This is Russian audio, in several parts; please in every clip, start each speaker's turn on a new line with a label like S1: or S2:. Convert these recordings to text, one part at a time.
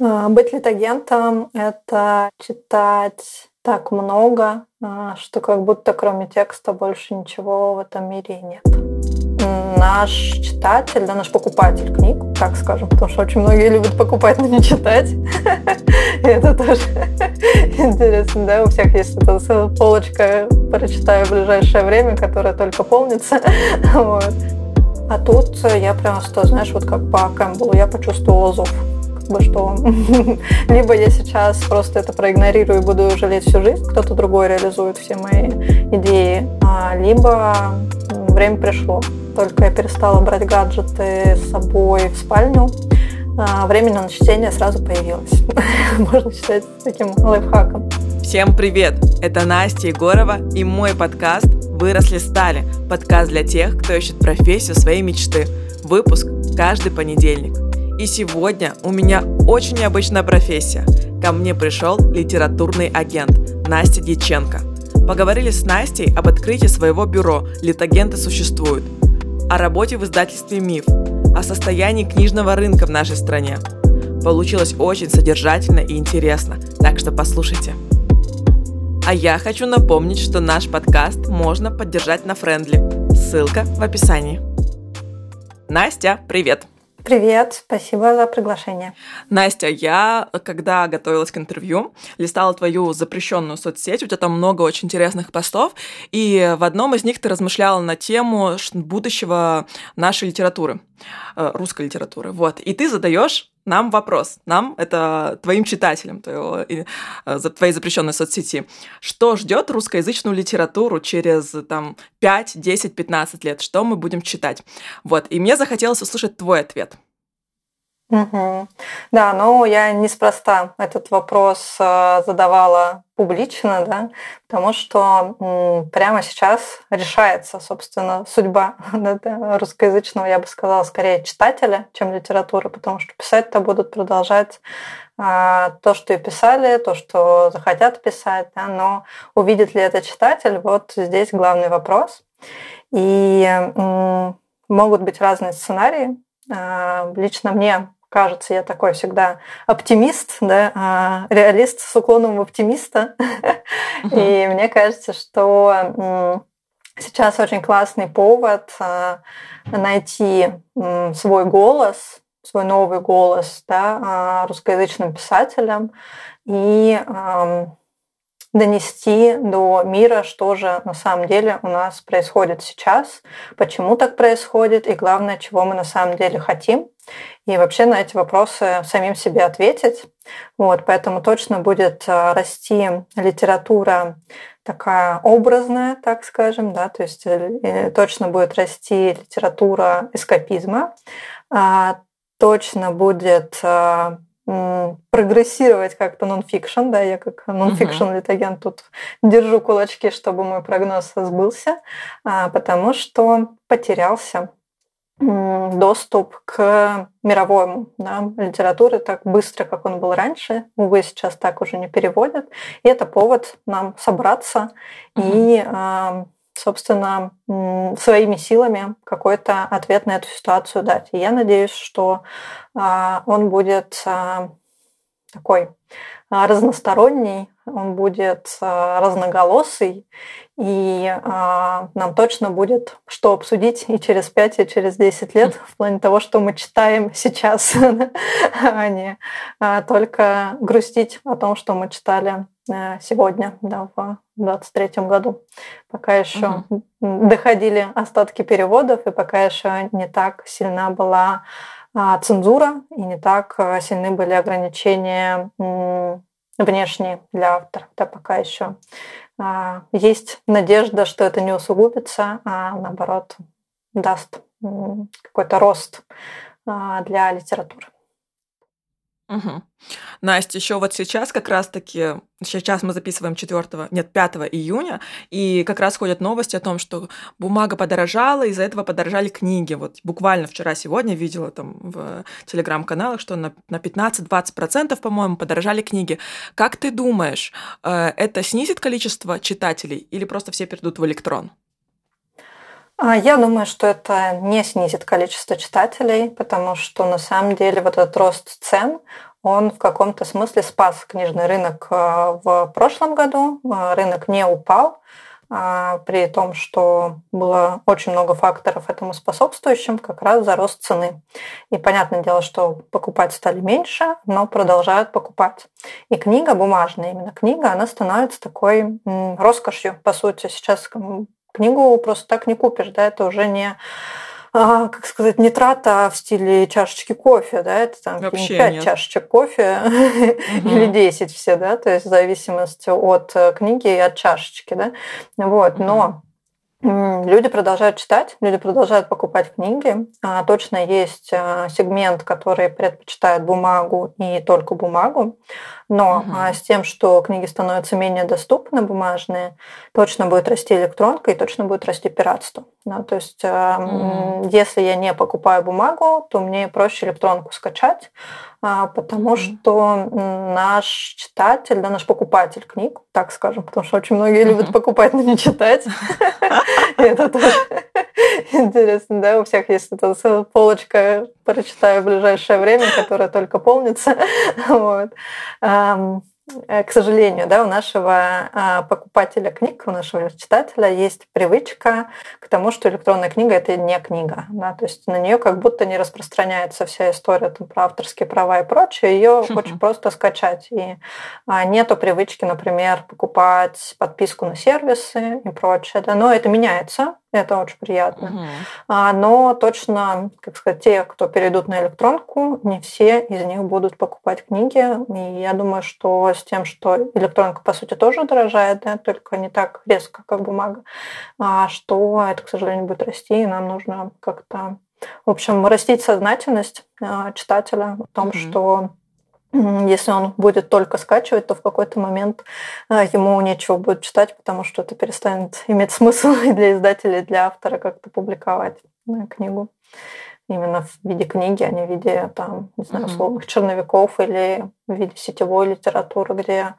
S1: А, быть литагентом — это читать так много, а, что как будто кроме текста больше ничего в этом мире нет. Наш читатель, да, наш покупатель книг, так скажем, потому что очень многие любят покупать, но не читать. Это тоже интересно, да, у всех есть эта полочка «прочитаю в ближайшее время», которая только полнится. Вот. А тут я прямо что, знаешь, вот как по Кэмпбеллу, я почувствовала зов бы что либо я сейчас просто это проигнорирую и буду жалеть всю жизнь, кто-то другой реализует все мои идеи, а, либо время пришло. Только я перестала брать гаджеты с собой в спальню, а, времени на чтение сразу появилось. Можно считать таким лайфхаком.
S2: Всем привет! Это Настя Егорова и мой подкаст «Выросли стали» – подкаст для тех, кто ищет профессию своей мечты. Выпуск каждый понедельник. И сегодня у меня очень необычная профессия. Ко мне пришел литературный агент Настя Дьяченко. Поговорили с Настей об открытии своего бюро «Литагенты существуют», о работе в издательстве «Миф», о состоянии книжного рынка в нашей стране. Получилось очень содержательно и интересно, так что послушайте. А я хочу напомнить, что наш подкаст можно поддержать на Френдли. Ссылка в описании. Настя, привет!
S1: Привет, спасибо за приглашение.
S2: Настя, я, когда готовилась к интервью, листала твою запрещенную соцсеть, у тебя там много очень интересных постов, и в одном из них ты размышляла на тему будущего нашей литературы, э, русской литературы. Вот. И ты задаешь нам вопрос, нам, это твоим читателям твоего, э, твоей запрещенной соцсети. Что ждет русскоязычную литературу через там, 5, 10, 15 лет? Что мы будем читать? Вот, и мне захотелось услышать твой ответ.
S1: Угу. Да, но я неспроста этот вопрос э, задавала публично, да, потому что прямо сейчас решается, собственно, судьба русскоязычного, я бы сказала, скорее читателя, чем литературы, потому что писать-то будут продолжать а, то, что и писали, то, что захотят писать, да, но увидит ли это читатель, вот здесь главный вопрос. И могут быть разные сценарии. А, лично мне кажется, я такой всегда оптимист, да, а, реалист с уклоном в оптимиста. И мне кажется, что сейчас очень классный повод а, найти свой голос, свой новый голос да, а, русскоязычным писателям и донести до мира, что же на самом деле у нас происходит сейчас, почему так происходит и главное, чего мы на самом деле хотим. И вообще на эти вопросы самим себе ответить. Вот, поэтому точно будет э, расти литература такая образная, так скажем, да, то есть э, точно будет расти литература эскапизма, а, точно будет э, прогрессировать как-то нонфикшн, да, я как нонфикшн литагент тут держу кулачки, чтобы мой прогноз сбылся, а, потому что потерялся доступ к мировому да, литературе так быстро, как он был раньше. Увы, сейчас так уже не переводят. И это повод нам собраться и а, собственно, своими силами какой-то ответ на эту ситуацию дать. И я надеюсь, что а, он будет а, такой а, разносторонний, он будет разноголосый, и нам точно будет что обсудить и через 5, и через 10 лет в плане того, что мы читаем сейчас, а не только грустить о том, что мы читали Э, сегодня, да, в 23 году. Пока еще угу. доходили остатки переводов, и пока еще не так сильна была а, цензура, и не так а, сильны были ограничения внешние для автора. Да, пока еще а, есть надежда, что это не усугубится, а наоборот даст какой-то рост для литературы.
S2: Угу. Настя, еще вот сейчас как раз-таки, сейчас мы записываем 4, нет, 5 июня, и как раз ходят новости о том, что бумага подорожала, из-за этого подорожали книги. Вот буквально вчера-сегодня видела там в телеграм-каналах, что на, на 15-20%, по-моему, подорожали книги. Как ты думаешь, э, это снизит количество читателей или просто все перейдут в электрон?
S1: А, я думаю, что это не снизит количество читателей, потому что на самом деле вот этот рост цен, он в каком-то смысле спас книжный рынок э, в прошлом году. Э, рынок не упал, а, при том, что было очень много факторов этому способствующим, как раз за рост цены. И понятное дело, что покупать стали меньше, но продолжают покупать. И книга бумажная, именно книга, она становится такой роскошью, по сути. Сейчас книгу просто так не купишь, да, это уже не а, как сказать, не трата в стиле чашечки кофе, да, это там Вообще 5 нет. чашечек кофе угу. или 10 все, да, то есть в зависимости от э, книги и от чашечки, да, вот, но Люди продолжают читать, люди продолжают покупать книги. А, точно есть а, сегмент, который предпочитает бумагу и только бумагу. Но угу. с тем, что книги становятся менее доступны, бумажные, точно будет расти электронка и точно будет расти пиратство. Да, то есть, угу. если я не покупаю бумагу, то мне проще электронку скачать, а, потому mm что наш читатель, да, наш покупатель книг, так скажем, потому что очень многие mm-hmm. любят покупать, но не читать. Это тоже интересно, да, у всех есть эта полочка, прочитаю в ближайшее время, которая только полнится. Вот. Э, к сожалению, да, у нашего а, покупателя книг, у нашего читателя есть привычка к тому, что электронная книга это не книга, да, то есть на нее как будто не распространяется вся история там, про авторские права и прочее, ее очень просто скачать. И а, нету привычки, например, покупать подписку на сервисы и прочее, да, но это меняется, это очень приятно. Угу. Но точно, как сказать, те, кто перейдут на электронку, не все из них будут покупать книги. И я думаю, что с тем, что электронка, по сути, тоже дорожает, да, только не так резко, как бумага, а что это, к сожалению, будет расти, и нам нужно как-то, в общем, растить сознательность а, читателя о том, угу. что если он будет только скачивать, то в какой-то момент а, ему нечего будет читать, потому что это перестанет иметь смысл и для издателя, и для автора как-то публиковать книгу именно в виде книги, а не в виде там, не знаю, условных черновиков или в виде сетевой литературы, где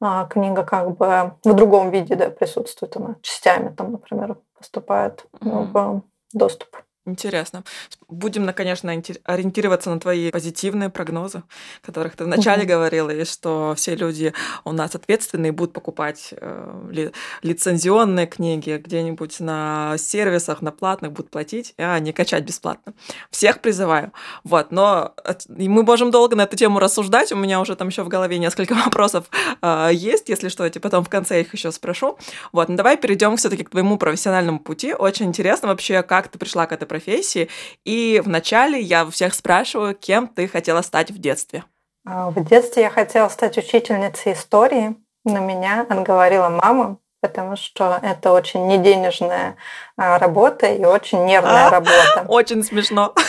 S1: а, книга как бы в другом виде да, присутствует, она частями там, например, поступает mm-hmm. в доступ.
S2: Интересно. Будем, конечно, ориентироваться на твои позитивные прогнозы, которых ты вначале mm-hmm. говорила, и что все люди у нас ответственные будут покупать э, ли, лицензионные книги где-нибудь на сервисах, на платных будут платить, а не качать бесплатно. Всех призываю. Вот, но мы можем долго на эту тему рассуждать. У меня уже там еще в голове несколько вопросов э, есть, если что, я тебе потом в конце их еще спрошу. Вот, ну давай перейдем все-таки к твоему профессиональному пути. Очень интересно вообще, как ты пришла к этой профессии. И вначале я всех спрашиваю, кем ты хотела стать в детстве?
S1: А, в детстве я хотела стать учительницей истории, но меня отговорила мама, потому что это очень неденежная а, работа и очень нервная а, работа.
S2: Очень смешно.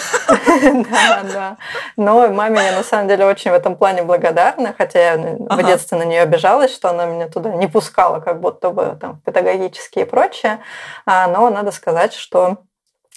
S1: Да, да. Но маме я на самом деле очень в этом плане благодарна, хотя я в детстве на нее обижалась, что она меня туда не пускала, как будто бы там педагогические и прочее. Но надо сказать, что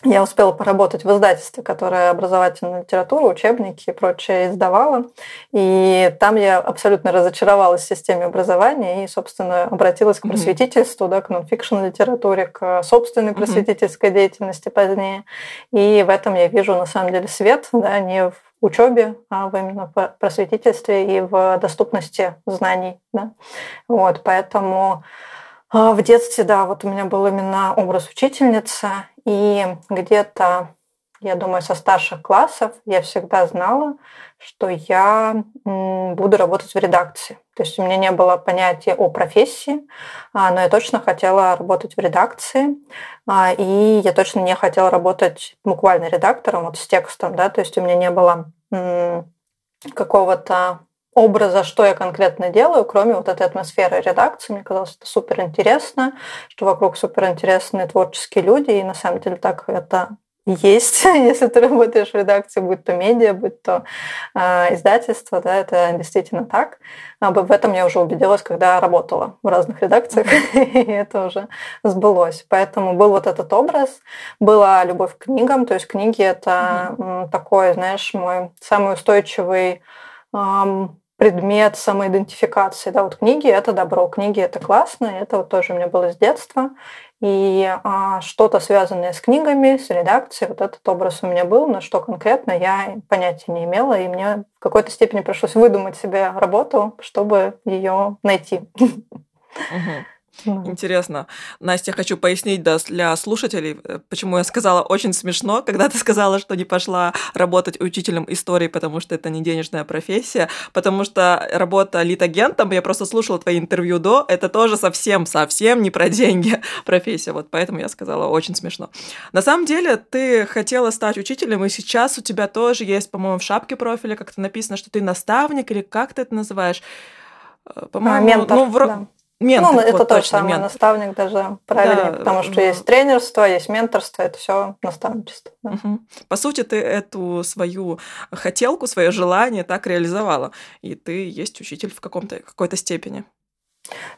S1: я успела поработать в издательстве, которое образовательную литературу, учебники и прочее издавала. И там я абсолютно разочаровалась в системе образования и, собственно, обратилась к просветительству, да, к нонфикшн литературе, к собственной просветительской деятельности позднее. И в этом я вижу, на самом деле, свет, да, не в учебе, а в именно в просветительстве и в доступности знаний. Да. Вот, поэтому в детстве, да, вот у меня был именно образ учительницы, и где-то, я думаю, со старших классов я всегда знала, что я буду работать в редакции. То есть у меня не было понятия о профессии, а, но я точно хотела работать в редакции, а, и я точно не хотела работать буквально редактором, вот с текстом, да, то есть у меня не было какого-то образа, что я конкретно делаю, кроме вот этой атмосферы редакции. Мне казалось, это супер интересно, что вокруг супер интересные творческие люди, и на самом деле так это есть, если ты работаешь в редакции, будь то медиа, будь то э, издательство, да, это действительно так. В этом я уже убедилась, когда работала в разных редакциях, и это уже сбылось. Поэтому был вот этот образ, была любовь к книгам, то есть книги это такой, знаешь, мой самый устойчивый предмет самоидентификации. Да, вот книги – это добро, книги – это классно, это вот тоже у меня было с детства. И а, что-то связанное с книгами, с редакцией, вот этот образ у меня был, но что конкретно я понятия не имела, и мне в какой-то степени пришлось выдумать себе работу, чтобы ее найти.
S2: Интересно. Настя, хочу пояснить да, для слушателей, э, почему я сказала очень смешно, когда ты сказала, что не пошла работать учителем истории, потому что это не денежная профессия, потому что работа литагентом, я просто слушала твои интервью до, это тоже совсем-совсем не про деньги профессия, вот поэтому я сказала очень смешно. На самом деле, ты хотела стать учителем, и сейчас у тебя тоже есть, по-моему, в шапке профиля как-то написано, что ты наставник, или как ты это называешь?
S1: Э, по-моему, а, ментор, ну, в... да. Ментор, ну, это вот, то же самое, ментор. наставник даже правильнее, да, потому что ну... есть тренерство, есть менторство, это все наставничество. Да.
S2: Угу. По сути, ты эту свою хотелку, свое желание так реализовала, и ты есть учитель в каком-то какой-то степени.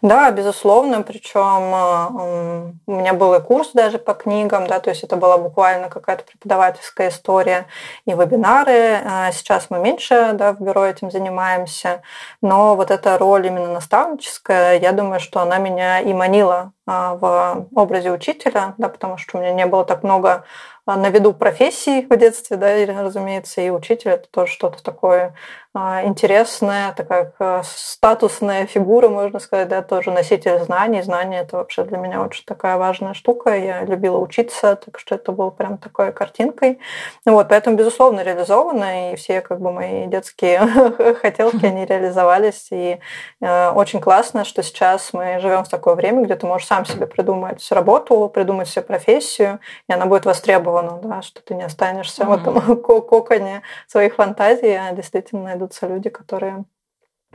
S1: Да, безусловно, причем э, у меня был и курс даже по книгам, да, то есть это была буквально какая-то преподавательская история и вебинары. А сейчас мы меньше да, в бюро этим занимаемся, но вот эта роль именно наставническая, я думаю, что она меня и манила а, в образе учителя, да, потому что у меня не было так много на виду профессий в детстве, да, и, разумеется, и учитель это тоже что-то такое интересная, такая статусная фигура, можно сказать, да, тоже носитель знаний. Знания – это вообще для меня очень такая важная штука. Я любила учиться, так что это было прям такой картинкой. Вот, поэтому, безусловно, реализовано, и все как бы мои детские хотелки, они реализовались. И э, очень классно, что сейчас мы живем в такое время, где ты можешь сам себе придумать работу, придумать себе профессию, и она будет востребована, да, что ты не останешься в этом коконе своих фантазий, а действительно найдутся люди, которые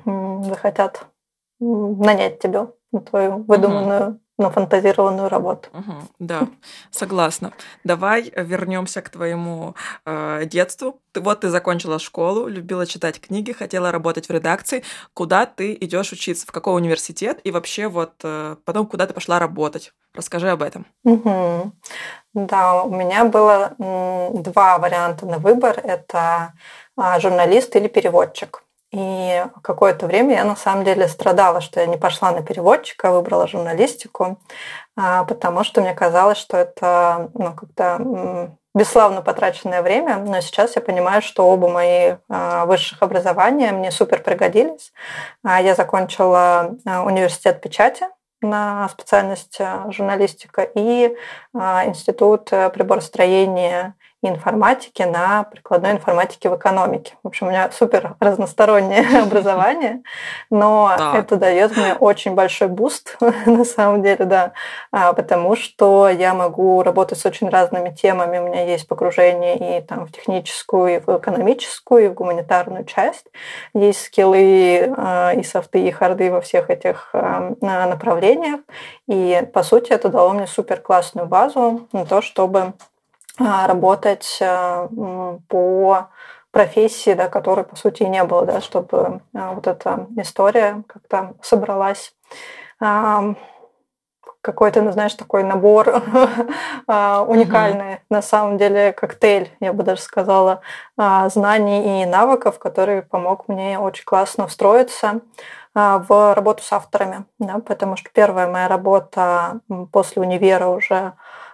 S1: захотят нанять тебя на твою выдуманную, угу. нафантазированную работу.
S2: Угу, да, согласна. Давай вернемся к твоему э, детству. Ты, вот ты закончила школу, любила читать книги, хотела работать в редакции. Куда ты идешь учиться? В какой университет? И вообще вот э, потом куда ты пошла работать? Расскажи об этом.
S1: Угу. Да, у меня было два варианта на выбор. Это журналист или переводчик. И какое-то время я на самом деле страдала, что я не пошла на переводчика, а выбрала журналистику, а, потому что мне казалось, что это ну, как-то бесславно потраченное время, но сейчас я понимаю, что оба мои а, высших образования мне супер пригодились. Я закончила университет печати на специальность журналистика и институт приборостроения информатики на прикладной информатике в экономике. В общем, у меня супер разностороннее образование, но да. это дает мне очень большой boost, на самом деле, да, а, потому что я могу работать с очень разными темами. У меня есть погружение и там в техническую, и в экономическую, и в гуманитарную часть. Есть скиллы а, и софты, и харды во всех этих а, направлениях. И, по сути, это дало мне супер классную базу на то, чтобы работать а, по профессии, да, которой, по сути, и не было, да, чтобы а, вот эта история как-то собралась какой-то, ну, знаешь, такой набор уникальный, mm-hmm. на самом деле, коктейль, я бы даже сказала, знаний и навыков, который помог мне очень классно встроиться в работу с авторами, да, потому что первая моя работа после универа уже а,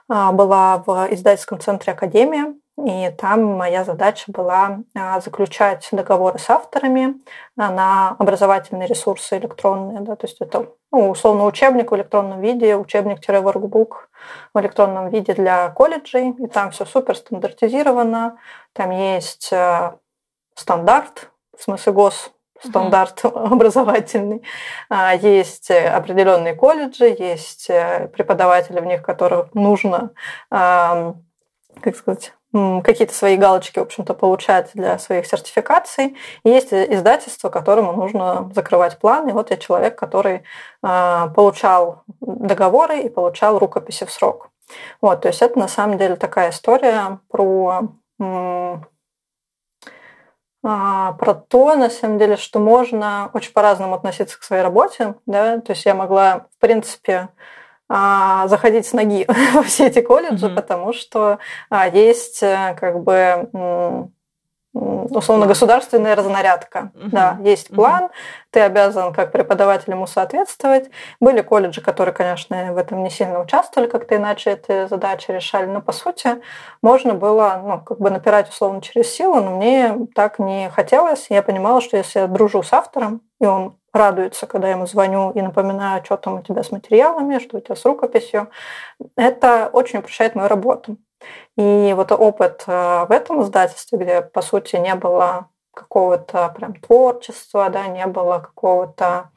S1: была в издательском центре Академия, и там моя задача была а, заключать договоры с авторами а, на образовательные ресурсы электронные. Да, то есть это ну, условно учебник в электронном виде, учебник-воркбук в электронном виде для колледжей. И там все супер стандартизировано. Там есть стандарт, в смысле гос стандарт mm-hmm. образовательный. А, есть определенные колледжи, есть э, преподаватели, в них которых нужно, как сказать, какие-то свои галочки, в общем-то, получать для своих сертификаций. Есть издательство, которому нужно закрывать план. И вот я человек, который а, получал договоры и получал рукописи в срок. Вот, то есть это на самом деле такая история про про то, на самом деле, что можно очень по-разному относиться к своей работе. Да? То есть я могла, в принципе, а, заходить с ноги во все эти колледжи, mm-hmm. потому что а, есть э, как бы условно-государственная разнарядка. Угу. Да, есть план, угу. ты обязан как преподаватель ему соответствовать. Были колледжи, которые, конечно, в этом не сильно участвовали, как-то иначе эти задачи решали, но по сути можно было ну, как бы напирать условно через силу, но мне так не хотелось. Я понимала, что если я дружу с автором, и он радуется, когда я ему звоню и напоминаю, что там у тебя с материалами, что у тебя с рукописью, это очень упрощает мою работу. И вот опыт э, в этом издательстве, где, по сути, не было какого-то прям творчества, да, не было какого-то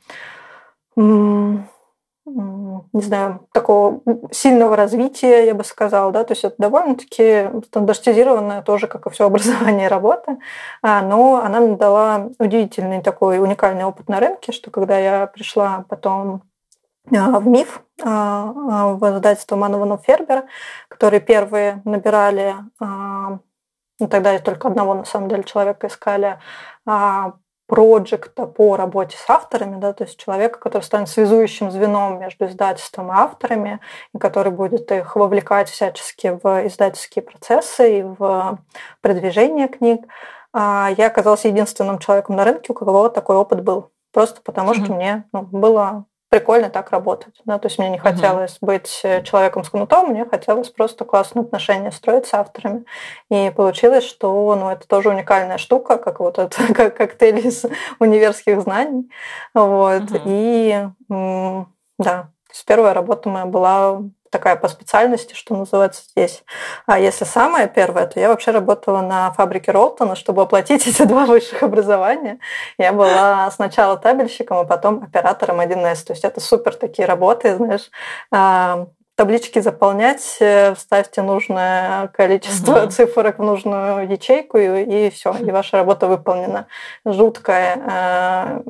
S1: не знаю, такого сильного развития, я бы сказала, да, то есть это довольно-таки стандартизированная тоже, как и все образование работа, а, но она мне дала удивительный такой уникальный опыт на рынке, что когда я пришла потом а, в МИФ, а, в издательство Манованов Фербер, которые первые набирали, ну, тогда только одного, на самом деле, человека искали проекта по работе с авторами, да, то есть человека, который станет связующим звеном между издательством и авторами, и который будет их вовлекать всячески в издательские процессы и в продвижение книг. А я оказалась единственным человеком на рынке, у кого такой опыт был. Просто потому, mm-hmm. что мне ну, было прикольно так работать. Да? То есть мне не хотелось угу. быть э, человеком с кнутом, мне хотелось просто классные отношения строить с авторами. И получилось, что ну, это тоже уникальная штука, как вот это как коктейль из универских знаний. Вот. Угу. И да, первая работа моя была такая по специальности, что называется здесь. А если самая первая, то я вообще работала на фабрике Ролтона, чтобы оплатить эти два высших образования. Я была сначала табельщиком, а потом оператором 1С. То есть это супер такие работы, знаешь, а, таблички заполнять, э, вставьте нужное количество угу. цифрок в нужную ячейку, и, и все, и ваша работа выполнена. Жуткая э,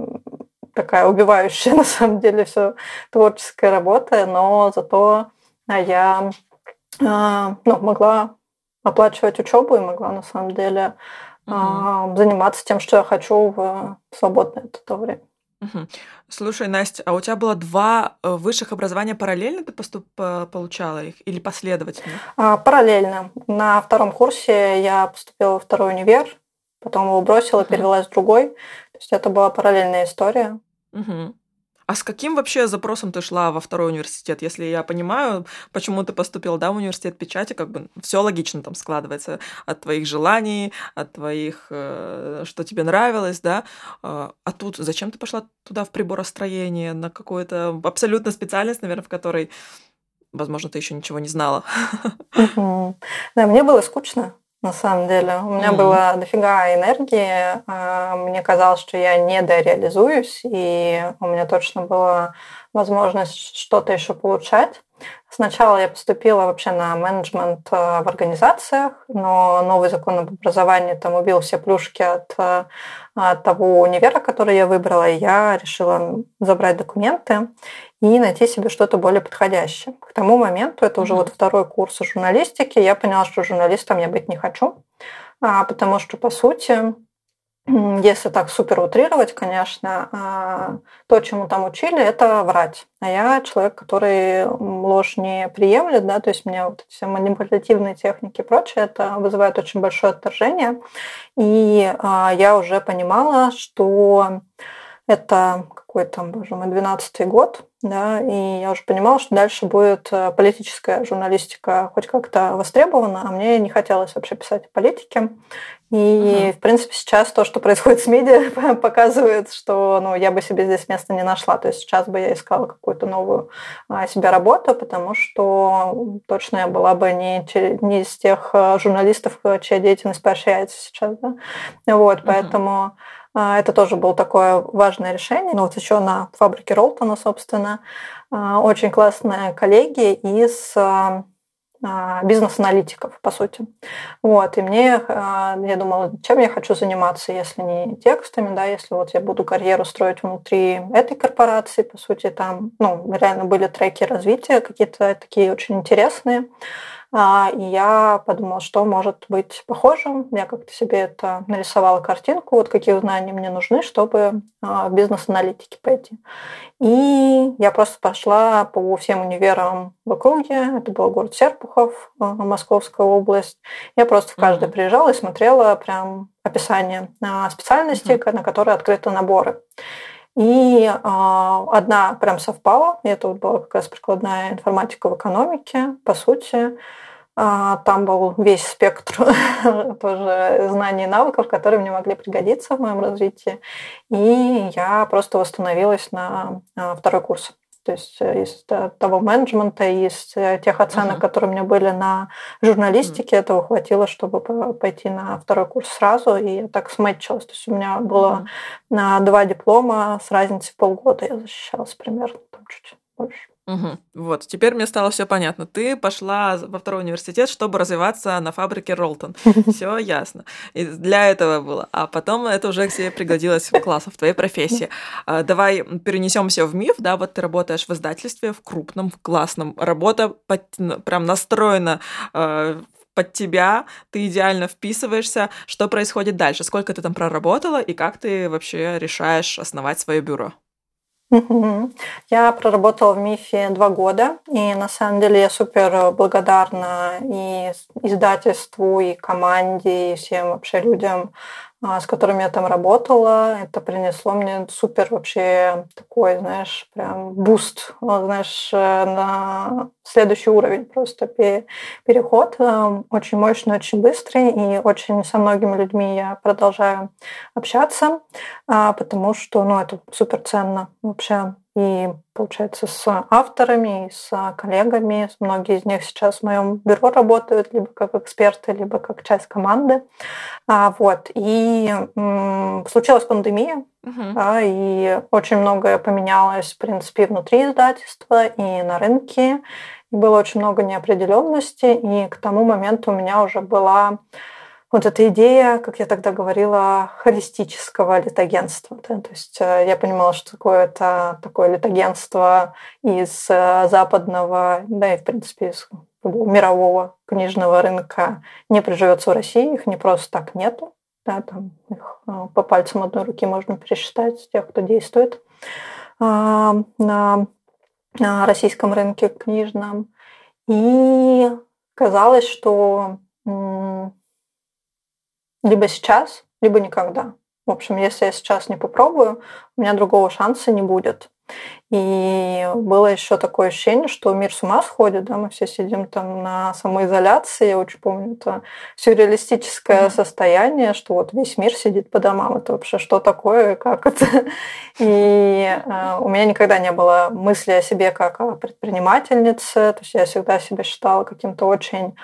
S1: такая убивающая на самом деле все творческая работа, но зато а я ну, могла оплачивать учебу и могла на самом деле угу. заниматься тем, что я хочу в свободное от этого время.
S2: Угу. Слушай, Настя, а у тебя было два э, высших образования параллельно ты поступ получала их или последовательно?
S1: А, параллельно. На втором курсе я поступила во второй универ, потом его бросила, угу. перевелась в другой. То есть это была параллельная история.
S2: Угу. А с каким вообще запросом ты шла во второй университет? Если я понимаю, почему ты поступил, да, в университет печати, как бы все логично там складывается от твоих желаний, от твоих, э, что тебе нравилось, да. А, а тут зачем ты пошла туда в приборостроение, на какую-то абсолютно специальность, наверное, в которой, возможно, ты еще ничего не знала?
S1: Да, мне было скучно на самом деле. У меня mm-hmm. было дофига энергии. А, мне казалось, что я не дореализуюсь, и у меня точно была возможность что-то еще получать. Сначала я поступила вообще на менеджмент а, в организациях, но новый закон об образовании там убил все плюшки от, а, от того универа, который я выбрала, и я решила забрать документы и найти себе что-то более подходящее. К тому моменту, это уже mm-hmm. вот второй курс журналистики, я поняла, что журналистом я быть не хочу, а, потому что, по сути, если так супер утрировать, конечно, а, то, чему там учили, это врать. А я человек, который ложь не приемлет, да, то есть мне вот все манипулятивные техники и прочее, это вызывает очень большое отторжение. И а, я уже понимала, что это какой там, боже мой, 12 год, да, и я уже понимала, что дальше будет э, политическая журналистика хоть как-то востребована, а мне не хотелось вообще писать о политике. И, угу. в принципе, сейчас то, что происходит с медиа, показывает, что ну, я бы себе здесь места не нашла. То есть сейчас бы я искала какую-то новую а, себе работу, потому что точно я была бы не, не из тех э, журналистов, чья деятельность поощряется сейчас. Да? Вот, угу. поэтому это тоже было такое важное решение. Но вот еще на фабрике Ролтона, собственно, а, очень классные коллеги из а, бизнес-аналитиков, по сути. Вот, и мне, я думала, чем я хочу заниматься, если не текстами, да, если вот я буду карьеру строить внутри этой корпорации, по сути, там, ну, реально были треки развития какие-то такие очень интересные. А, и я подумала, что может быть похожим. Я как-то себе это нарисовала картинку, вот какие знания мне нужны, чтобы а, в бизнес-аналитике пойти. И я просто пошла по всем универам в округе. Это был город Серпухов, а, Московская область. Я просто в каждый mm-hmm. приезжала и смотрела прям описание специальностей, mm-hmm. на которые открыты наборы. И э, одна прям совпала, это вот была как раз прикладная информатика в экономике, по сути. Э, там был весь спектр тоже знаний и навыков, которые мне могли пригодиться в моем развитии. И я просто восстановилась на э, второй курс. То есть э, из того менеджмента, из э, тех оценок, uh-huh. которые у меня были на журналистике, uh-huh. этого хватило, чтобы пойти на второй курс сразу, и я так смэтчилась. То есть у меня было uh-huh. на два диплома с разницей полгода я защищалась примерно, там чуть больше.
S2: Угу. Вот, теперь мне стало все понятно. Ты пошла во второй университет, чтобы развиваться на фабрике Ролтон. Все ясно. И для этого было. А потом это уже к себе пригодилось классно в твоей профессии. А, давай перенесемся в миф, да, вот ты работаешь в издательстве, в крупном, в классном. Работа под, прям настроена э, под тебя, ты идеально вписываешься. Что происходит дальше? Сколько ты там проработала и как ты вообще решаешь основать свое бюро?
S1: Я проработала в МИФе два года, и на самом деле я супер благодарна и издательству, и команде, и всем вообще людям, с которыми я там работала. Это принесло мне супер вообще такой, знаешь, прям boost, знаешь, э, на следующий уровень просто переход. Э, очень мощный, очень быстрый, и очень со многими людьми я продолжаю общаться, а, потому что, ну, это супер ценно вообще и, получается, с авторами, и с коллегами. Многие из них сейчас в моем бюро работают либо как эксперты, либо как часть команды. А, вот. И м, случилась пандемия, uh-huh. да, и очень многое поменялось, в принципе, внутри издательства и на рынке. И было очень много неопределенности, и к тому моменту у меня уже была вот эта идея, как я тогда говорила, холистического литагентства. Да? То есть э, я понимала, что такое это такое литагентство из э, западного, да и в принципе из мирового книжного рынка не приживется в России, их не просто так нету. Да, там их э, по пальцам одной руки можно пересчитать тех, кто действует на, на российском рынке книжном. И казалось, что либо сейчас, либо никогда. В общем, если я сейчас не попробую, у меня другого шанса не будет. И было еще такое ощущение, что мир с ума сходит, да, мы все сидим там на самоизоляции. Я очень помню это сюрреалистическое mm-hmm. состояние, что вот весь мир сидит по домам. Это вообще что такое, как это? И э, у меня никогда не было мысли о себе как о предпринимательнице. То есть я всегда себя считала каким-то очень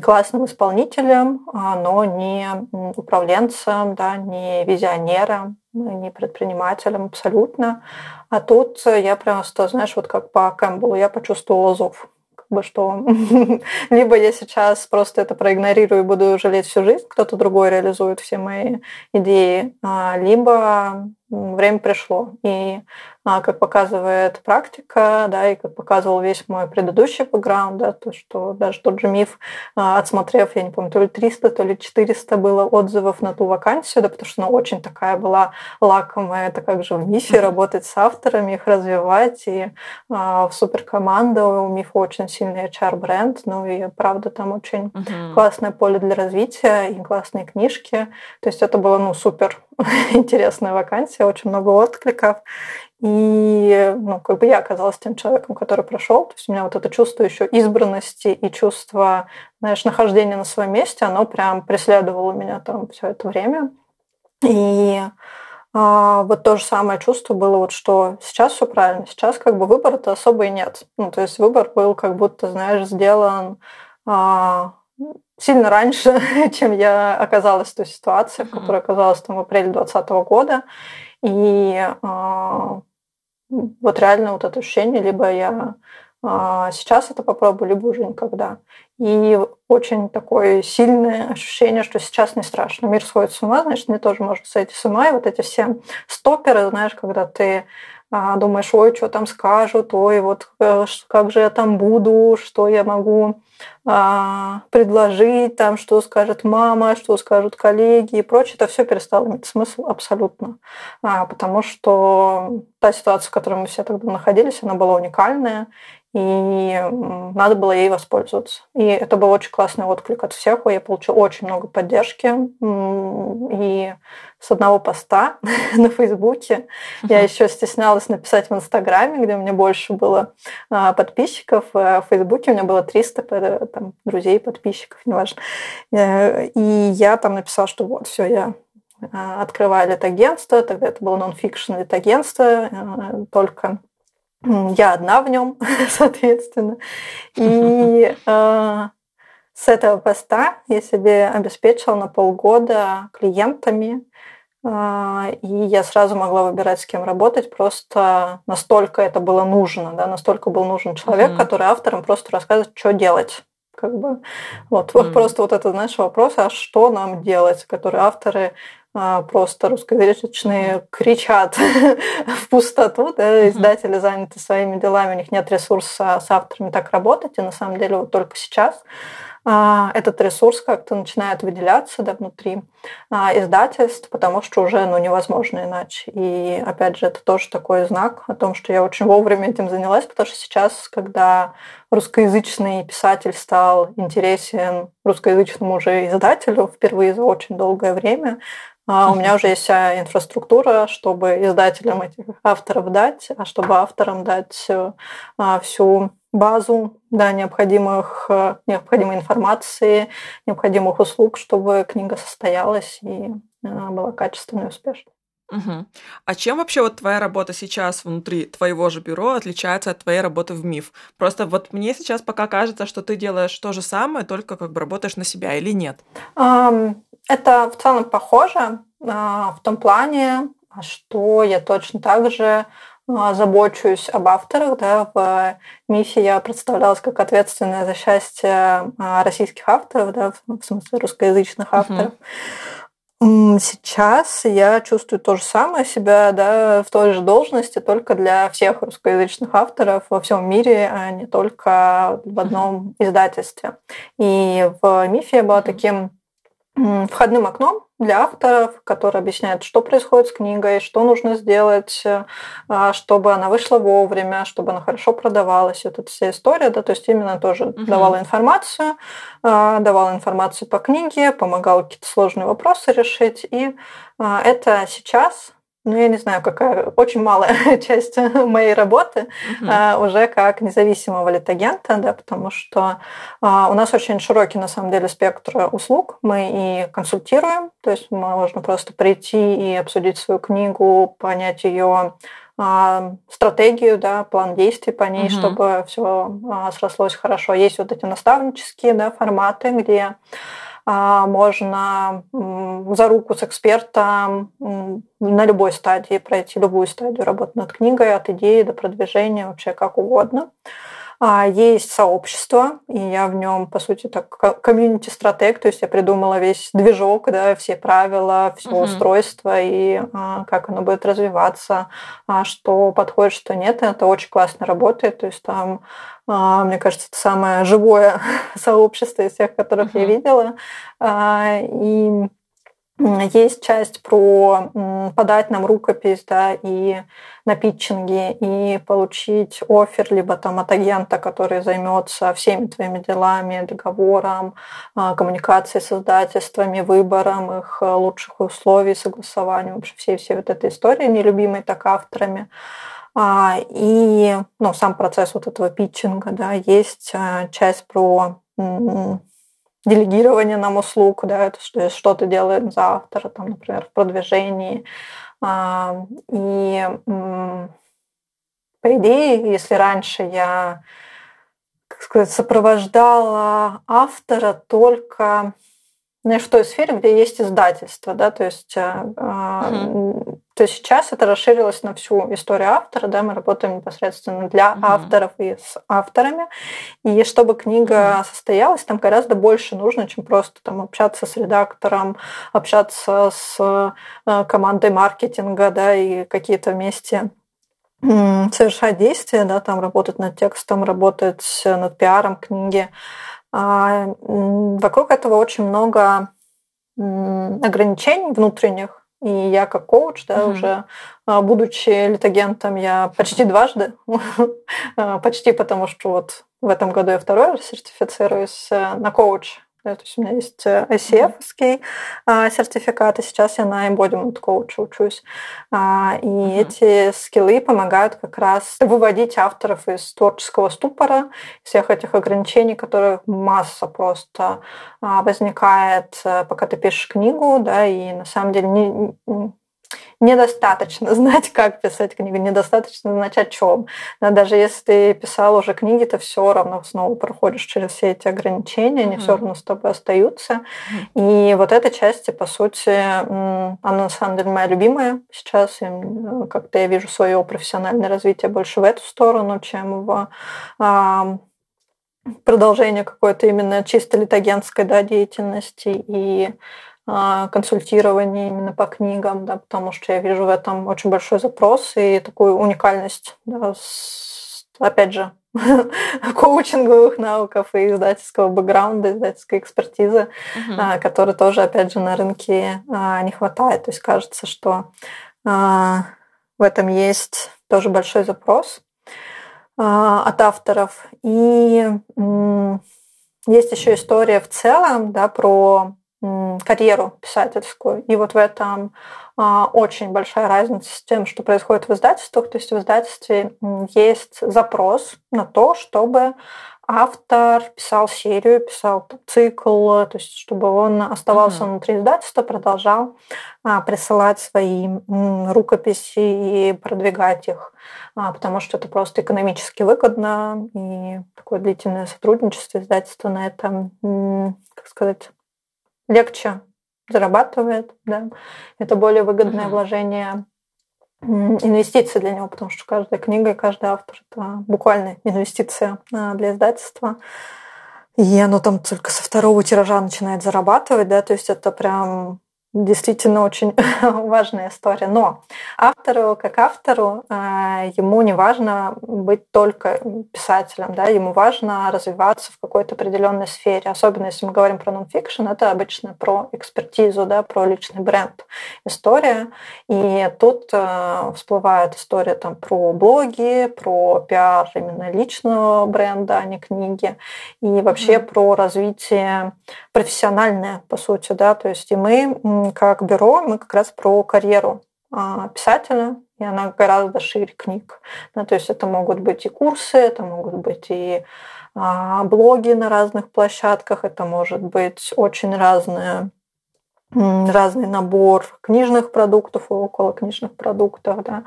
S1: классным исполнителем, а, но не управленцем, да, не визионером, не предпринимателем абсолютно. А тут я просто, знаешь, вот как по Кэмпбеллу, я почувствовала зов бы, что либо я сейчас просто это проигнорирую и буду жалеть всю жизнь, кто-то другой реализует все мои идеи, а, либо время пришло. И а, как показывает практика, да, и как показывал весь мой предыдущий бэкграунд, да, то, что даже тот же миф, а, отсмотрев, я не помню, то ли 300, то ли 400 было отзывов на ту вакансию, да, потому что она очень такая была лакомая, это как же в мифе работать с авторами, их развивать, и а, в суперкоманда у мифа очень сильный HR-бренд, ну и правда там очень uh-huh. классное поле для развития и классные книжки, то есть это было, ну, супер интересная вакансия, очень много откликов. И ну, как бы я оказалась тем человеком, который прошел. То есть у меня вот это чувство еще избранности и чувство, знаешь, нахождения на своем месте, оно прям преследовало меня там все это время. И а, вот то же самое чувство было, вот что сейчас все правильно, сейчас как бы выбора-то особо и нет. Ну, то есть выбор был как будто, знаешь, сделан а, сильно раньше, чем я оказалась в той ситуации, в которой оказалась там в апреле 2020 года. И э, вот реально вот это ощущение, либо я э, сейчас это попробую, либо уже никогда. И очень такое сильное ощущение, что сейчас не страшно. Мир сходит с ума, значит, мне тоже можно сойти с ума. И вот эти все стоперы, знаешь, когда ты думаешь, ой, что там скажут, ой, вот э, как же я там буду, что я могу а, предложить, там, что скажет мама, что скажут коллеги? И прочее, это все перестало иметь смысл абсолютно. А, потому что та ситуация, в которой мы все тогда находились, она была уникальная, и надо было ей воспользоваться. И это был очень классный отклик от всех. Я получила очень много поддержки. И с одного поста на Фейсбуке я еще стеснялась написать в Инстаграме, где у меня больше было а, подписчиков. А в Фейсбуке у меня было 300 э, там, друзей, подписчиков, неважно. Э, и я там написала, что вот, все, я а, открываю литагентство, тогда это было нон-фикшн литагентство, э, только я одна в нем, соответственно. И э, с этого поста я себе обеспечила на полгода клиентами, э, и я сразу могла выбирать, с кем работать, просто настолько это было нужно, да, настолько был нужен человек, mm-hmm. который авторам просто рассказывает, что делать как бы вот mm-hmm. просто вот это знаешь вопрос а что нам делать которые авторы просто русскоязычные кричат в пустоту, да, издатели заняты своими делами, у них нет ресурса с авторами так работать, и на самом деле вот только сейчас а, этот ресурс как-то начинает выделяться да, внутри а, издательств, потому что уже ну, невозможно иначе. И опять же, это тоже такой знак о том, что я очень вовремя этим занялась, потому что сейчас, когда русскоязычный писатель стал интересен русскоязычному уже издателю впервые за очень долгое время, а у меня уже есть вся инфраструктура, чтобы издателям этих авторов дать, а чтобы авторам дать э, а, всю базу да, необходимых, э, необходимой информации, необходимых услуг, чтобы книга состоялась и э, была качественной и успешной.
S2: Угу. А чем вообще вот твоя работа сейчас внутри твоего же бюро отличается от твоей работы в МИФ? Просто вот мне сейчас пока кажется, что ты делаешь то же самое, только как бы работаешь на себя или нет?
S1: Это в целом похоже а, в том плане, что я точно так же а, забочусь об авторах. Да. В МИФе я представлялась как ответственная за счастье а, российских авторов, да, в смысле русскоязычных авторов. Сейчас я чувствую то же самое себя да, в той же должности, только для всех русскоязычных авторов во всем мире, а не только в одном издательстве. И в МИФе я была таким входным окном для авторов, который объясняет, что происходит с книгой, что нужно сделать, э, а, чтобы она вышла вовремя, чтобы она хорошо продавалась. Вот эта вся история, да, то есть именно тоже угу. давала информацию, а, давала информацию по книге, помогала какие-то сложные вопросы решить. И а, это сейчас ну, я не знаю, какая очень малая часть моей работы угу. а, уже как независимого литагента, да, потому что а, у нас очень широкий, на самом деле, спектр услуг. Мы и консультируем, то есть можно просто прийти и обсудить свою книгу, понять ее а, стратегию, да, план действий по ней, угу. чтобы все а, срослось хорошо. Есть вот эти наставнические да, форматы, где можно за руку с экспертом на любой стадии пройти любую стадию работы над книгой, от идеи до продвижения, вообще как угодно. А, есть сообщество, и я в нем, по сути, так комьюнити-стратег, то есть я придумала весь движок, да, все правила, все угу. устройство и а, как оно будет развиваться, а, что подходит, что нет. И это очень классно работает. То есть там, мне кажется, это самое живое сообщество из всех, которых угу. я видела. И есть часть про подать нам рукопись да, и на питчинге, и получить офер либо там от агента, который займется всеми твоими делами, договором, а, коммуникацией с издательствами, выбором их а, лучших условий, согласованием, вообще всей вот этой истории, нелюбимой так авторами. А, и ну, сам процесс вот этого питчинга, да, есть часть про делегирование нам услуг, да, это что, что-то делаем за автора, там, например, в продвижении. А, и по идее, если раньше я, как сказать, сопровождала автора только ну, в той сфере, где есть издательство, да, то есть угу. То есть сейчас это расширилось на всю историю автора, да, мы работаем непосредственно для mm авторов и с авторами. И чтобы книга mm состоялась, там гораздо больше нужно, чем просто там общаться с редактором, общаться с э, командой маркетинга, да, и какие-то вместе совершать действия, да, там работать над текстом, работать над пиаром книги. А, вокруг этого очень много ограничений внутренних, и я как коуч, да, mm-hmm. уже а, будучи литагентом, я почти дважды, а, почти потому что вот в этом году я второй раз сертифицируюсь э, на коуч да, то есть у меня есть ICF-ский э, сертификат, и сейчас я на embodiment коуча учусь. А, и uh-huh. эти скиллы помогают как раз выводить авторов из творческого ступора, всех этих ограничений, которых масса просто а, возникает, э, пока ты пишешь книгу, да, и на самом деле не, недостаточно знать, как писать книгу, недостаточно знать о чем. Но даже если ты писал уже книги, ты все равно снова проходишь через все эти ограничения, они mm-hmm. все равно с тобой остаются. Mm-hmm. И вот эта часть, по сути, она на самом деле моя любимая сейчас. И как-то я вижу свое профессиональное развитие больше в эту сторону, чем в продолжение какой-то именно чисто литагентской да, деятельности. И консультирование именно по книгам, да, потому что я вижу в этом очень большой запрос и такую уникальность, да, с, опять же, коучинговых навыков и издательского бэкграунда, издательской экспертизы, uh-huh. который тоже, опять же, на рынке а, не хватает. То есть кажется, что в этом есть тоже большой запрос от авторов. И есть еще история в целом да, про карьеру писательскую. И вот в этом а, очень большая разница с тем, что происходит в издательствах. То есть в издательстве есть запрос на то, чтобы автор писал серию, писал цикл, то есть чтобы он оставался uh-huh. внутри издательства, продолжал а, присылать свои рукописи и продвигать их, а, потому что это просто экономически выгодно и такое длительное сотрудничество издательства на этом, как сказать, легче зарабатывает, да, это более выгодное uh-huh. вложение инвестиции для него, потому что каждая книга и каждый автор – это буквально инвестиция а, для издательства. И оно там только со второго тиража начинает зарабатывать, да, то есть это прям действительно очень важная история. Но автору, как автору, э, ему не важно быть только писателем, да, ему важно развиваться в какой-то определенной сфере. Особенно если мы говорим про нонфикшн, это обычно про экспертизу, да, про личный бренд история. И тут э, всплывает история там про блоги, про пиар именно личного бренда, а не книги. И вообще mm-hmm. про развитие профессиональное, по сути, да, то есть и мы как бюро, мы как раз про карьеру а, писателя, и она гораздо шире книг. Ну, то есть это могут быть и курсы, это могут быть и а, блоги на разных площадках, это может быть очень разные разный набор книжных продуктов и около книжных продуктов. Да.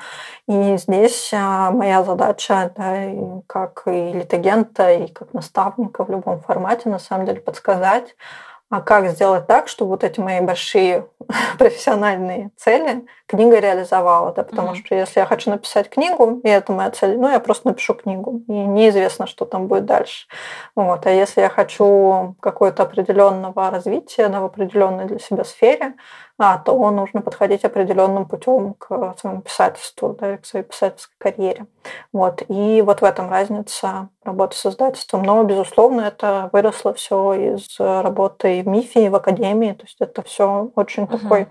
S1: И здесь а, моя задача, да, как и литагента, и как наставника в любом формате, на самом деле, подсказать, а как сделать так, чтобы вот эти мои большие профессиональные цели книга реализовала, да, потому mm-hmm. что если я хочу написать книгу, и это моя цель, ну, я просто напишу книгу, и неизвестно, что там будет дальше. Вот. А если я хочу какое-то определенного развития да, в определенной для себя сфере, а, то нужно подходить определенным путем к своему писательству, да, к своей писательской карьере. Вот. И вот в этом разница работы с издательством. Но, безусловно, это выросло все из работы в МИФе и в Академии. То есть это все очень uh-huh. такой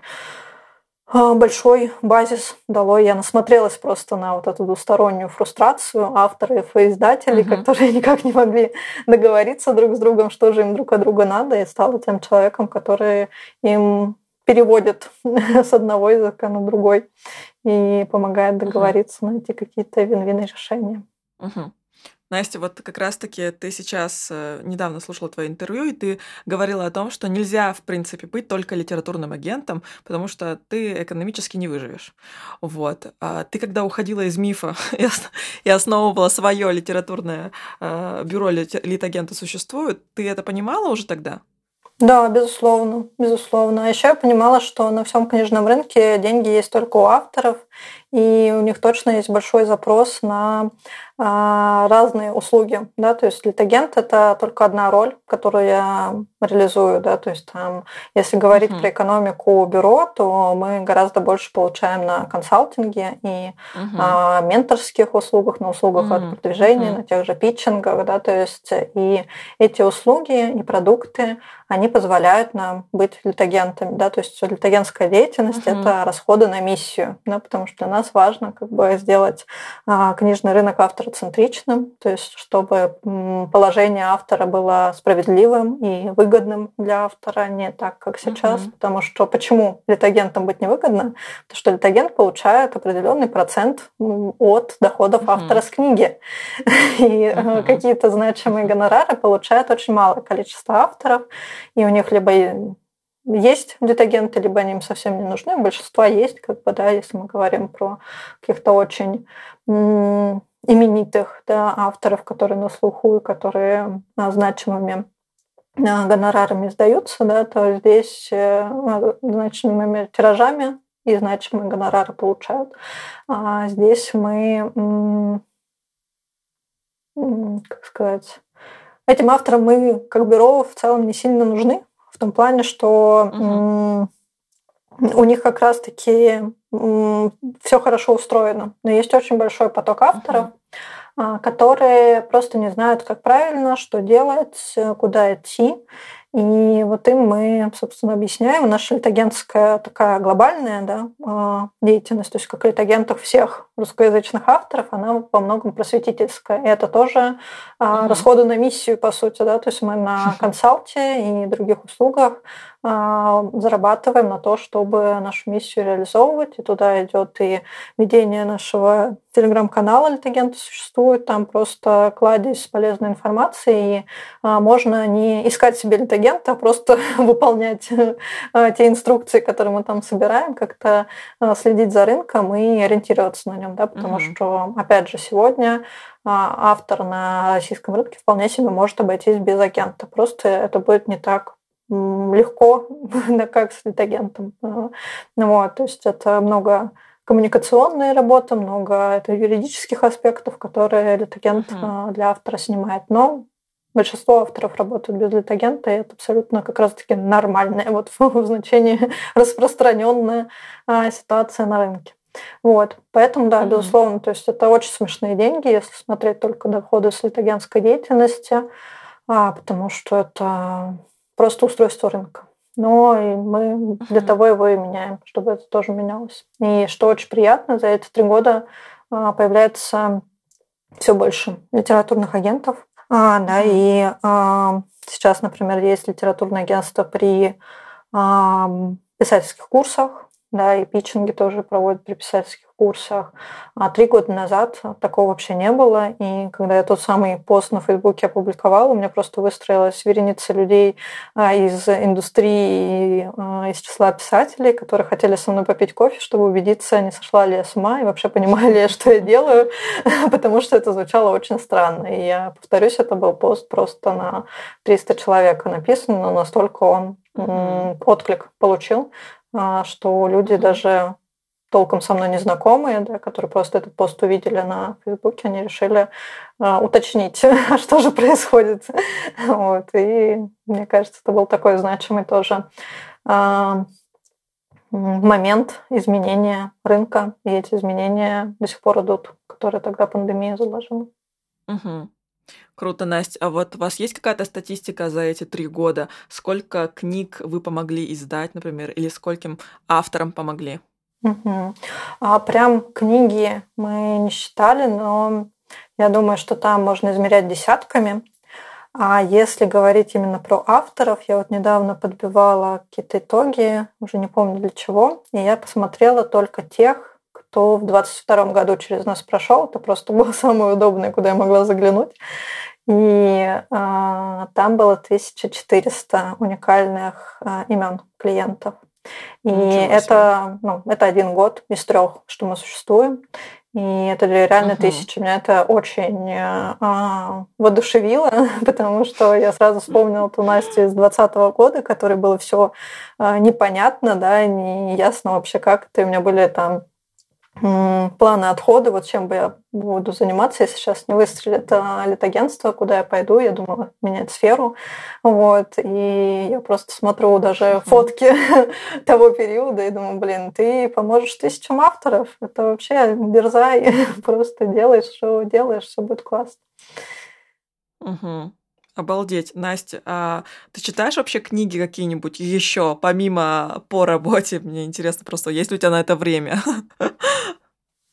S1: а, большой базис дало. Я насмотрелась просто на вот эту двустороннюю фрустрацию авторов и издателей, uh-huh. которые никак не могли договориться друг с другом, что же им друг от друга надо, и стала тем человеком, который им переводит с одного языка на другой и помогает договориться, uh-huh. найти какие-то вин-вин решения.
S2: Uh-huh. Настя, вот как раз-таки ты сейчас э, недавно слушала твое интервью, и ты говорила о том, что нельзя, в принципе, быть только литературным агентом, потому что ты экономически не выживешь. Вот. А ты, когда уходила из мифа и основывала свое литературное э, бюро литагента существует, ты это понимала уже тогда?
S1: Да, безусловно, безусловно. А еще я понимала, что на всем книжном рынке деньги есть только у авторов, и у них точно есть большой запрос на а, разные услуги, да, то есть литагент это только одна роль, которую я реализую, да, то есть там, если говорить uh-huh. про экономику бюро, то мы гораздо больше получаем на консалтинге и uh-huh. менторских услугах, на услугах uh-huh. от продвижения, uh-huh. на тех же питчингах, да, то есть и эти услуги и продукты, они позволяют нам быть литагентами, да, то есть литагентская деятельность uh-huh. это расходы на миссию, да, потому что для нас важно как бы сделать а, книжный рынок автороцентричным, то есть чтобы положение автора было справедливым и выгодным для автора, не так, как сейчас. Угу. Потому что почему литагентам быть невыгодно? Потому что литагент получает определенный процент от доходов угу. автора с книги. И угу. какие-то значимые гонорары получает очень малое количество авторов, и у них либо есть литагенты, либо они им совсем не нужны. Большинство есть, как бы, да, если мы говорим про каких-то очень именитых да, авторов, которые на слуху и которые значимыми а, гонорарами сдаются, да, то здесь э, значимыми тиражами и значимые гонорары получают. А здесь мы, как сказать, этим авторам мы как бюро в целом не сильно нужны, в том плане, что угу. у них как раз-таки все хорошо устроено. Но есть очень большой поток авторов, uh-huh. которые просто не знают, как правильно, что делать, куда идти. И вот им мы, собственно, объясняем. Наша литагентская такая глобальная да, а, деятельность, то есть как литагентов всех русскоязычных авторов, она во многом просветительская. И это тоже mm-hmm. расходы на миссию, по сути. Да? То есть мы на консалте и других услугах зарабатываем на то, чтобы нашу миссию реализовывать. И туда идет и ведение нашего телеграм-канала «Литагенты» существует. Там просто кладезь полезной информации. И а, можно не искать себе литагента, а просто выполнять а, те инструкции, которые мы там собираем, как-то следить за рынком и ориентироваться на нем. Да? Потому угу. что, опять же, сегодня автор на российском рынке вполне себе может обойтись без агента. Просто это будет не так легко, да, как с литагентом. Ну вот, то есть это много коммуникационной работы, много это юридических аспектов, которые литагент uh-huh. для автора снимает. Но большинство авторов работают без литагента, и это абсолютно как раз-таки нормальная, вот в значении распространенная а, ситуация на рынке. Вот, поэтому, да, mm-hmm. безусловно, то есть это очень смешные деньги, если смотреть только доходы с литагентской деятельности, а, потому что это просто устройство рынка. Но и мы для того его и меняем, чтобы это тоже менялось. И что очень приятно, за эти три года а, появляется все больше литературных агентов. А, да, и а, сейчас, например, есть литературное агентство при а, писательских курсах, да, и питчинги тоже проводят при писательских курсах. А три года назад такого вообще не было. И когда я тот самый пост на Фейсбуке опубликовала, у меня просто выстроилась вереница людей а, из индустрии, а, из числа писателей, которые хотели со мной попить кофе, чтобы убедиться, не сошла ли я с ума и вообще понимали ли что я делаю, потому что это звучало очень странно. И я повторюсь, это был пост просто на 300 человек написан, но настолько он отклик получил, а, что люди даже толком со мной не знакомые, да, которые просто этот пост увидели на Фейсбуке, они решили э, уточнить, что же происходит. вот. И мне кажется, это был такой значимый тоже э, момент изменения рынка, и эти изменения до сих пор идут, которые тогда пандемия заложила.
S2: Угу. Круто, Настя. А вот у вас есть какая-то статистика за эти три года? Сколько книг вы помогли издать, например, или скольким авторам помогли?
S1: Угу. А прям книги мы не считали, но я думаю, что там можно измерять десятками. А если говорить именно про авторов, я вот недавно подбивала какие-то итоги, уже не помню для чего, и я посмотрела только тех, кто в 22 году через нас прошел. Это просто было самое удобное, куда я могла заглянуть. И э, там было 1400 уникальных э, имен клиентов. И это, ну, это один год из трех, что мы существуем. И это реально угу. тысячи. Меня это очень а, воодушевило, потому что я сразу вспомнила ту Настю из 2020 года, которой было все а, непонятно, да, не ясно вообще как это. И у меня были там планы отхода, вот чем бы я буду заниматься, если сейчас не выстрелит а, литагентство, куда я пойду, я думала менять сферу, вот, и я просто смотрю даже фотки того периода и думаю, блин, ты поможешь тысячам авторов, это вообще дерзай, просто делаешь, что делаешь, все будет классно.
S2: Угу. Обалдеть. Настя, а ты читаешь вообще книги какие-нибудь еще, помимо по работе? Мне интересно просто, есть ли у тебя на это время?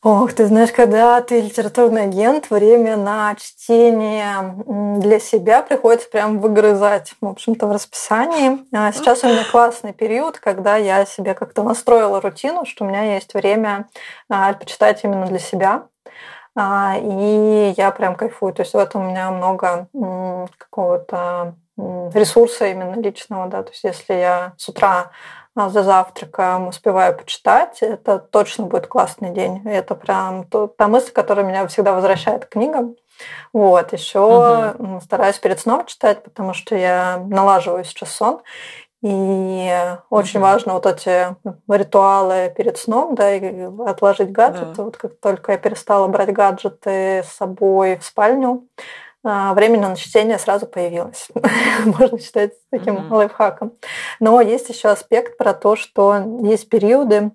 S1: Ох, ты знаешь, когда ты литературный агент, время на чтение для себя приходится прям выгрызать, в общем-то, в расписании. А сейчас у меня классный период, когда я себе как-то настроила рутину, что у меня есть время а, почитать именно для себя. А, и я прям кайфую. То есть в этом у меня много какого-то ресурса именно личного, да, то есть если я с утра а, за завтраком успеваю почитать, это точно будет классный день. Это прям та мысль, которая меня всегда возвращает к книгам. Вот, еще угу. стараюсь перед сном читать, потому что я налаживаю сейчас сон. И очень mm важно вот эти ритуалы перед сном, да, и отложить гаджеты. Да. Вот как только я перестала брать гаджеты с собой в спальню, а, времени на чтение сразу появилось. Можно считать таким mm лайфхаком. Но есть еще аспект про то, что есть периоды,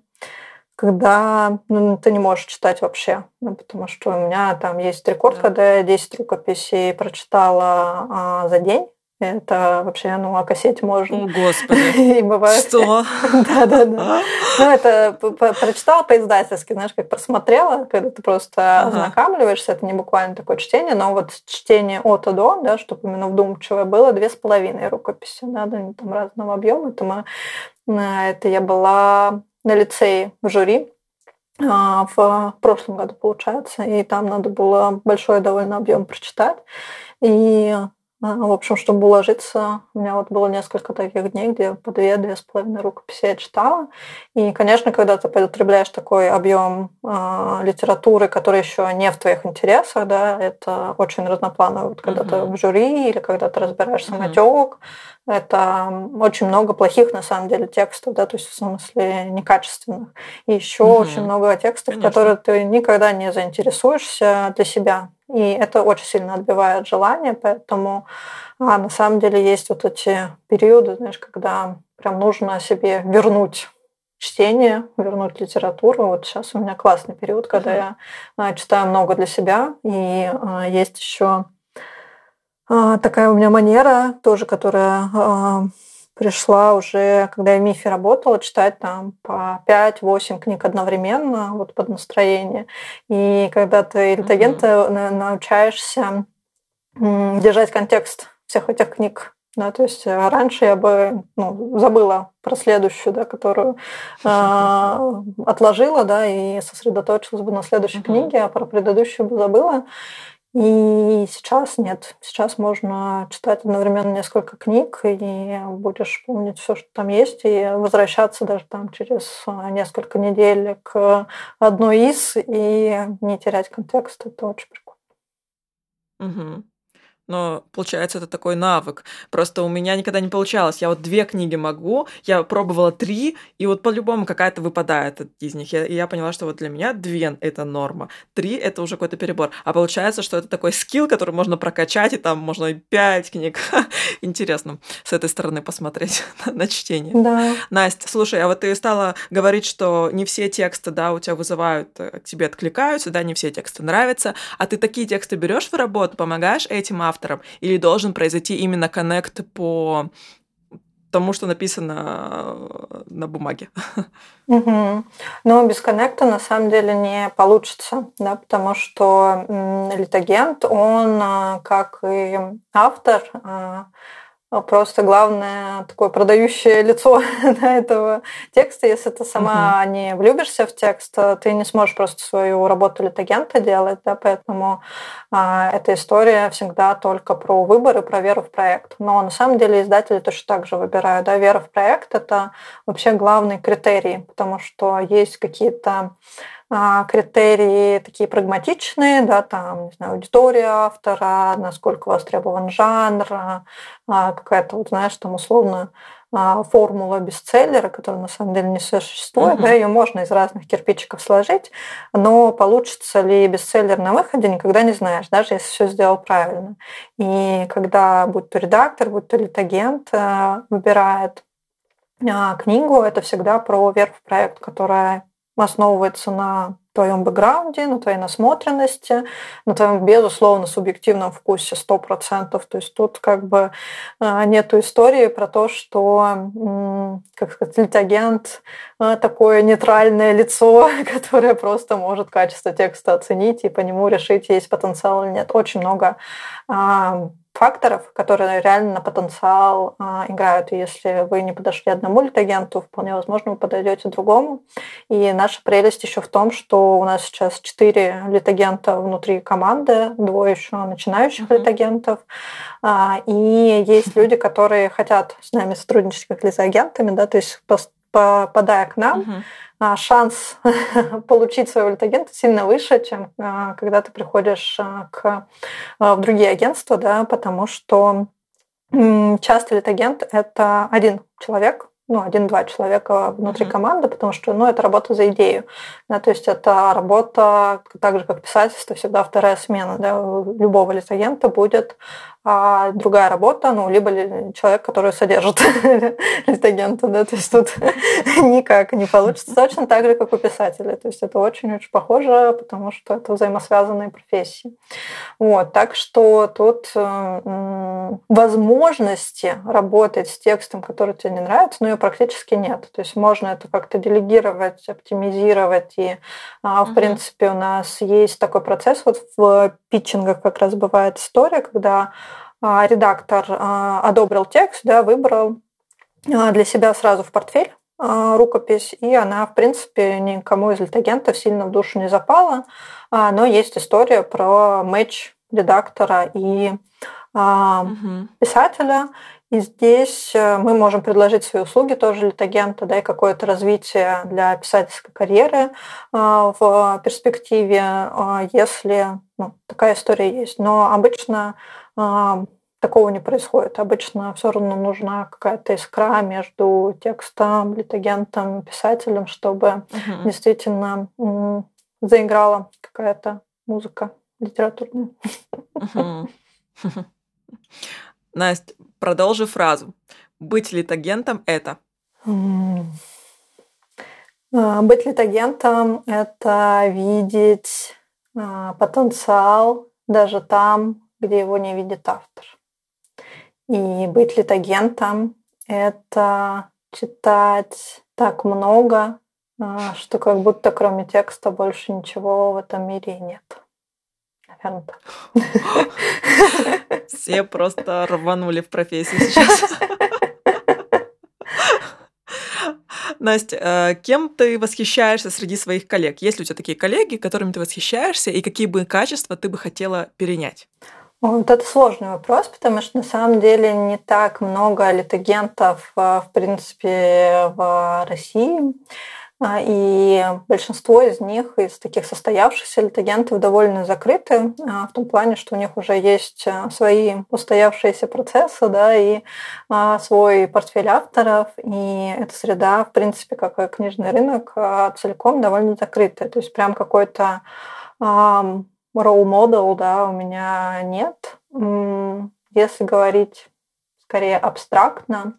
S1: когда ну, ты не можешь читать вообще. Ну, потому что у меня там есть рекорд, да. когда я 10 рукописей прочитала а, за день. Это вообще, ну, о кассете можно.
S2: О, Господи.
S1: И бывает...
S2: Что?
S1: Да-да-да. Ну, это прочитала по-издательски, знаешь, как просмотрела, когда ты просто ознакомливаешься, это не буквально такое чтение, но вот чтение от и до, да, чтобы именно вдумчивое было, две с половиной рукописи, да, они там разного объема. Это, мы, это я была на лицее в жюри, а, в прошлом году, получается, и там надо было большой довольно объем прочитать. И а, в общем, чтобы уложиться, у меня вот было несколько таких дней, где по две, две с половиной рукописи я читала. И, конечно, когда ты потребляешь такой объем э, литературы, который еще не в твоих интересах, да, это очень разнопланово. Вот когда uh-huh. ты в жюри или когда ты разбираешь самотек, uh-huh. Это очень много плохих на самом деле текстов, да, то есть в смысле некачественных. И еще uh-huh. очень много текстов, Конечно. которые ты никогда не заинтересуешься для себя. И это очень сильно отбивает желание, поэтому а, на самом деле есть вот эти периоды, знаешь, когда прям нужно себе вернуть чтение, вернуть литературу. Вот сейчас у меня классный период, когда uh-huh. я а, читаю много для себя, и а, есть еще такая у меня манера тоже, которая а, пришла уже, когда я в МИФе работала, читать там по 5-8 книг одновременно, вот под настроение. И когда ты интеллигента mm-hmm. научаешься держать контекст всех этих книг. Да, то есть э, раньше я бы ну, забыла про следующую, да, которую э, отложила, да, и сосредоточилась бы на следующей mm-hmm. книге, а про предыдущую бы забыла. И сейчас нет. Сейчас можно читать одновременно несколько книг, и будешь помнить все, что там есть, и возвращаться даже там через а, несколько недель к одной из, и не терять контекст. Это очень прикольно.
S2: Угу но получается это такой навык. Просто у меня никогда не получалось. Я вот две книги могу, я пробовала три, и вот по-любому какая-то выпадает из них. и я поняла, что вот для меня две — это норма, три — это уже какой-то перебор. А получается, что это такой скилл, который можно прокачать, и там можно и пять книг. Интересно с этой стороны посмотреть на чтение.
S1: Да.
S2: Настя, слушай, а вот ты стала говорить, что не все тексты, да, у тебя вызывают, э, к тебе откликаются, да, не все тексты нравятся, а ты такие тексты берешь в работу, помогаешь этим авторам, автором, или должен произойти именно коннект по тому, что написано на бумаге.
S1: Угу. Но без коннекта на самом деле не получится, да, потому что литагент, он а, как и автор, а просто главное такое продающее лицо да, этого текста. Если ты сама uh-huh. не влюбишься в текст, ты не сможешь просто свою работу литагента делать, да, поэтому а, эта история всегда только про выбор и про веру в проект. Но на самом деле издатели точно так же выбирают. Да, вера в проект – это вообще главный критерий, потому что есть какие-то а, критерии такие прагматичные, да, там, не знаю, аудитория автора, насколько востребован жанр, а, какая-то, вот, знаешь, там условно а, формула бестселлера, которая на самом деле не существует, uh-huh. да, ее можно из разных кирпичиков сложить, но получится ли бестселлер на выходе, никогда не знаешь, даже если все сделал правильно. И когда будь то редактор, будь то литагент э, выбирает а, книгу, это всегда про веру в проект, которая основывается на твоем бэкграунде, на твоей насмотренности, на твоем, безусловно, субъективном вкусе 100%. То есть тут как бы а, нету истории про то, что, как сказать, литагент а, такое нейтральное лицо, которое просто может качество текста оценить и по нему решить, есть потенциал или нет. Очень много факторов, которые реально на потенциал а, играют. И если вы не подошли одному литагенту, вполне возможно, вы подойдете другому. И наша прелесть еще в том, что у нас сейчас четыре литагента внутри команды, двое еще начинающих mm-hmm. литагентов. А, и есть люди, которые хотят с нами сотрудничать как литагентами, да, то есть попадая к нам, mm-hmm шанс получить своего литагента сильно выше, чем а, когда ты приходишь а, к, в другие агентства, да, потому что часто литагент – это один человек, ну, один-два человека внутри uh-huh. команды, потому что, ну, это работа за идею. Да, то есть это работа, так же, как писательство, всегда вторая смена. Да, любого литагента будет а другая работа, ну, либо человек, который содержит литагента, да, то есть тут никак не получится. Точно так же, как у писателя. То есть это очень-очень похоже, потому что это взаимосвязанные профессии. Вот, так что тут возможности работать с текстом, который тебе не нравится, ну, ее практически нет. То есть можно это как-то делегировать, оптимизировать. И, а, в принципе, у нас есть такой процесс вот в питчингах как раз бывает история, когда редактор а, одобрил текст, да, выбрал а, для себя сразу в портфель рукопись, и она, в принципе, никому из литагентов сильно в душу не запала, но есть история про матч редактора и угу. писателя, и здесь э, мы можем предложить свои услуги тоже литагента, да, и какое-то развитие для писательской карьеры в перспективе, если ну, такая история есть. Но обычно такого не происходит. Обычно все равно нужна какая-то искра между текстом, литагентом, писателем, чтобы угу. действительно заиграла какая-то музыка литературная. Угу.
S2: Настя, продолжи фразу. Быть литагентом – это?
S1: А, быть литагентом – это видеть а, потенциал даже там, где его не видит автор. И быть литагентом — это читать так много, а, что как будто кроме текста больше ничего в этом мире нет. Наверное, так.
S2: Все просто рванули в профессии сейчас. Настя, э, кем ты восхищаешься среди своих коллег? Есть ли у тебя такие коллеги, которыми ты восхищаешься, и какие бы качества ты бы хотела перенять?
S1: Вот это сложный вопрос, потому что на самом деле не так много литагентов, э, в принципе, в России. А, и большинство из них, из таких состоявшихся литагентов, довольно закрыты, а, в том плане, что у них уже есть свои устоявшиеся процессы, да, и а, свой портфель авторов, и эта среда, в принципе, как и книжный рынок, целиком довольно закрытая. То есть прям какой-то role model, да, у меня нет. Если говорить скорее абстрактно,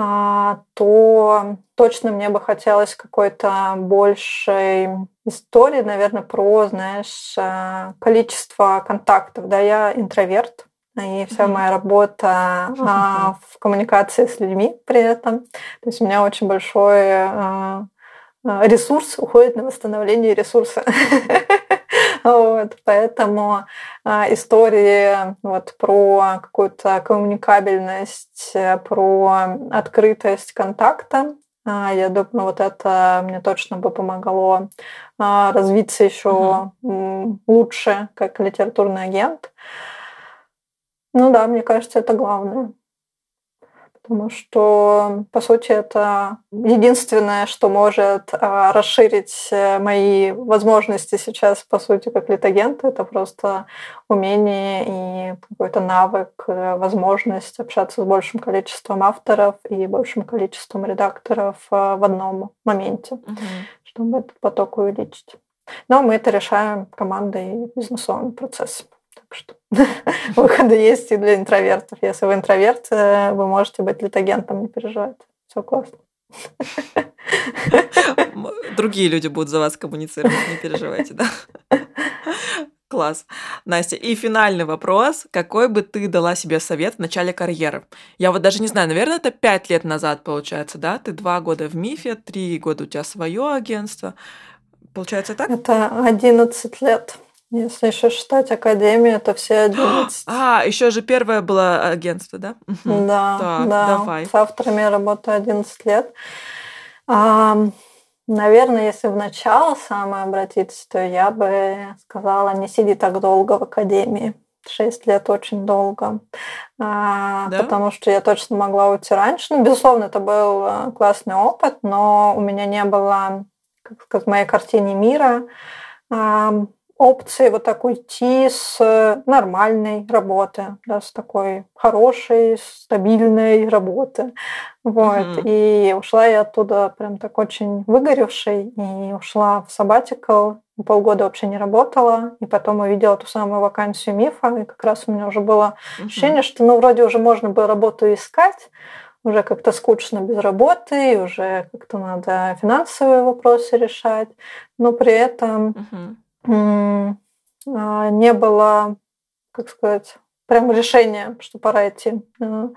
S1: а, то точно мне бы хотелось какой-то большей истории, наверное, про, знаешь, а, количество контактов. Да, я интроверт, и вся mm-hmm. моя работа mm-hmm. в коммуникации с людьми при этом. То есть у меня очень большой ресурс уходит на восстановление ресурса. Вот, поэтому а, истории вот, про какую-то коммуникабельность, э, про открытость контакта, а, я думаю, вот это мне точно бы помогло а, развиться еще угу. лучше как литературный агент. Ну да, мне кажется, это главное. Потому что, по сути, это единственное, что может а, расширить э, мои возможности сейчас, по сути, как литагента. Это просто умение и какой-то навык, э, возможность общаться с большим количеством авторов и большим количеством редакторов э, в одном моменте, угу. чтобы этот поток увеличить. Но мы это решаем командой и бизнесовым процессом. Что выходы есть и для интровертов. Если вы интроверт, э, вы можете быть литагентом, не переживайте. Все классно.
S2: Другие люди будут за вас коммуницировать, не переживайте, да? Класс. Настя, и финальный вопрос. Какой бы ты дала себе совет в начале карьеры? Я вот даже не знаю, наверное, это пять лет назад получается, да? Ты два года в МИФе, три года у тебя свое агентство. Получается так?
S1: Это 11 лет. Если еще считать академию, то все 11.
S2: А, еще же первое было агентство, да?
S1: Да, так, да. Давай. С авторами я работаю 11 лет. А, наверное, если в начало самое обратиться, то я бы сказала, не сиди так долго в академии. Шесть лет очень долго. А, да? Потому что я точно могла уйти раньше. Ну, безусловно, это был э, классный опыт, но у меня не было, как сказать, моей картине мира опции вот так уйти с э, нормальной работы, да, с такой хорошей, стабильной работы. Вот. Mm-hmm. И ушла я оттуда прям так очень выгоревшей, и ушла в сабатикл, полгода вообще не работала, и потом увидела ту самую вакансию мифа, и как раз у меня уже было mm-hmm. ощущение, что ну вроде уже можно было работу искать, уже как-то скучно без работы, уже как-то надо финансовые вопросы решать, но при этом mm-hmm не было, как сказать, прям решения, что пора идти. А,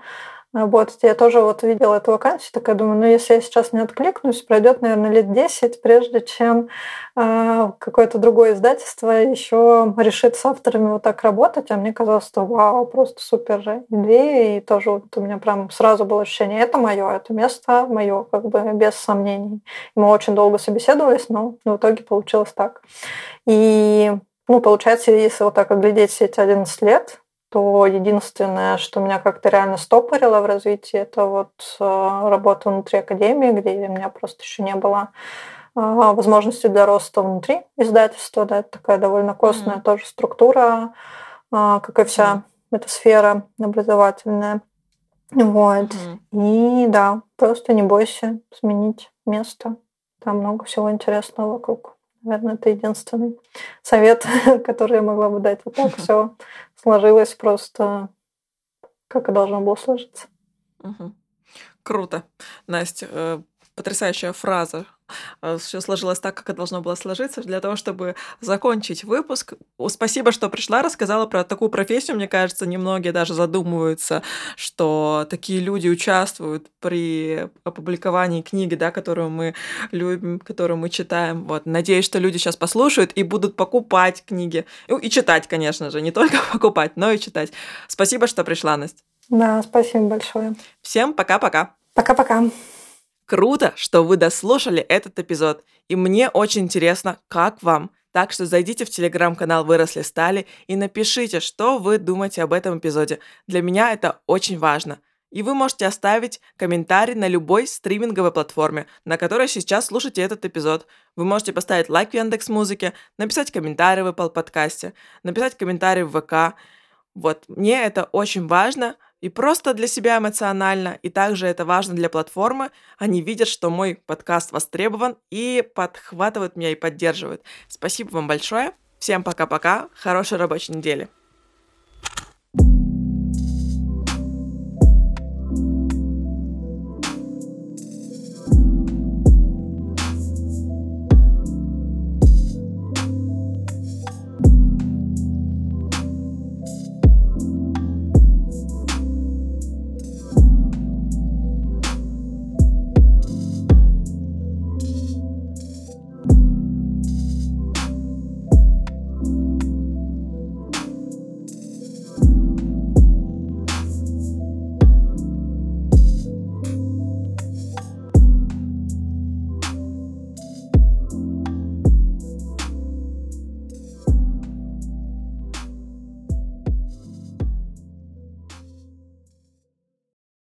S1: работать. Я тоже вот видела эту вакансию, такая думаю, ну если я сейчас не откликнусь, пройдет, наверное, лет 10, прежде чем э, какое-то другое издательство еще решит с авторами вот так работать. А мне казалось, что вау, просто супер идея. И тоже вот у меня прям сразу было ощущение, это мое, это место мое, как бы без сомнений. Мы очень долго собеседовались, но в итоге получилось так. И ну, получается, если вот так оглядеть все эти 11 лет, то единственное, что меня как-то реально стопорило в развитии, это вот э, работа внутри академии, где у меня просто еще не было э, возможности для роста внутри издательства. Да, это такая довольно костная mm-hmm. тоже структура, э, как и вся mm-hmm. эта сфера образовательная. Вот. Mm-hmm. И да, просто не бойся сменить место. Там много всего интересного вокруг. Наверное, это единственный совет, который я могла бы дать. Вот так все сложилось просто, как и должно было сложиться.
S2: Круто. Настя, э, потрясающая фраза. Э, Все сложилось так, как и должно было сложиться. Для того, чтобы закончить выпуск, спасибо, что пришла, рассказала про такую профессию. Мне кажется, немногие даже задумываются, что такие люди участвуют при опубликовании книги, да, которую мы любим, которую мы читаем. Вот. Надеюсь, что люди сейчас послушают и будут покупать книги. Ну, и читать, конечно же, не только покупать, но и читать. Спасибо, что пришла, Настя.
S1: Да, спасибо большое.
S2: Всем пока-пока.
S1: Пока-пока.
S2: Круто, что вы дослушали этот эпизод, и мне очень интересно, как вам. Так что зайдите в телеграм-канал «Выросли стали» и напишите, что вы думаете об этом эпизоде. Для меня это очень важно. И вы можете оставить комментарий на любой стриминговой платформе, на которой сейчас слушаете этот эпизод. Вы можете поставить лайк в Яндекс Музыке, написать комментарий в Apple подкасте, написать комментарий в ВК. Вот, мне это очень важно, и просто для себя эмоционально, и также это важно для платформы. Они видят, что мой подкаст востребован и подхватывают меня и поддерживают. Спасибо вам большое. Всем пока-пока. Хорошей рабочей недели.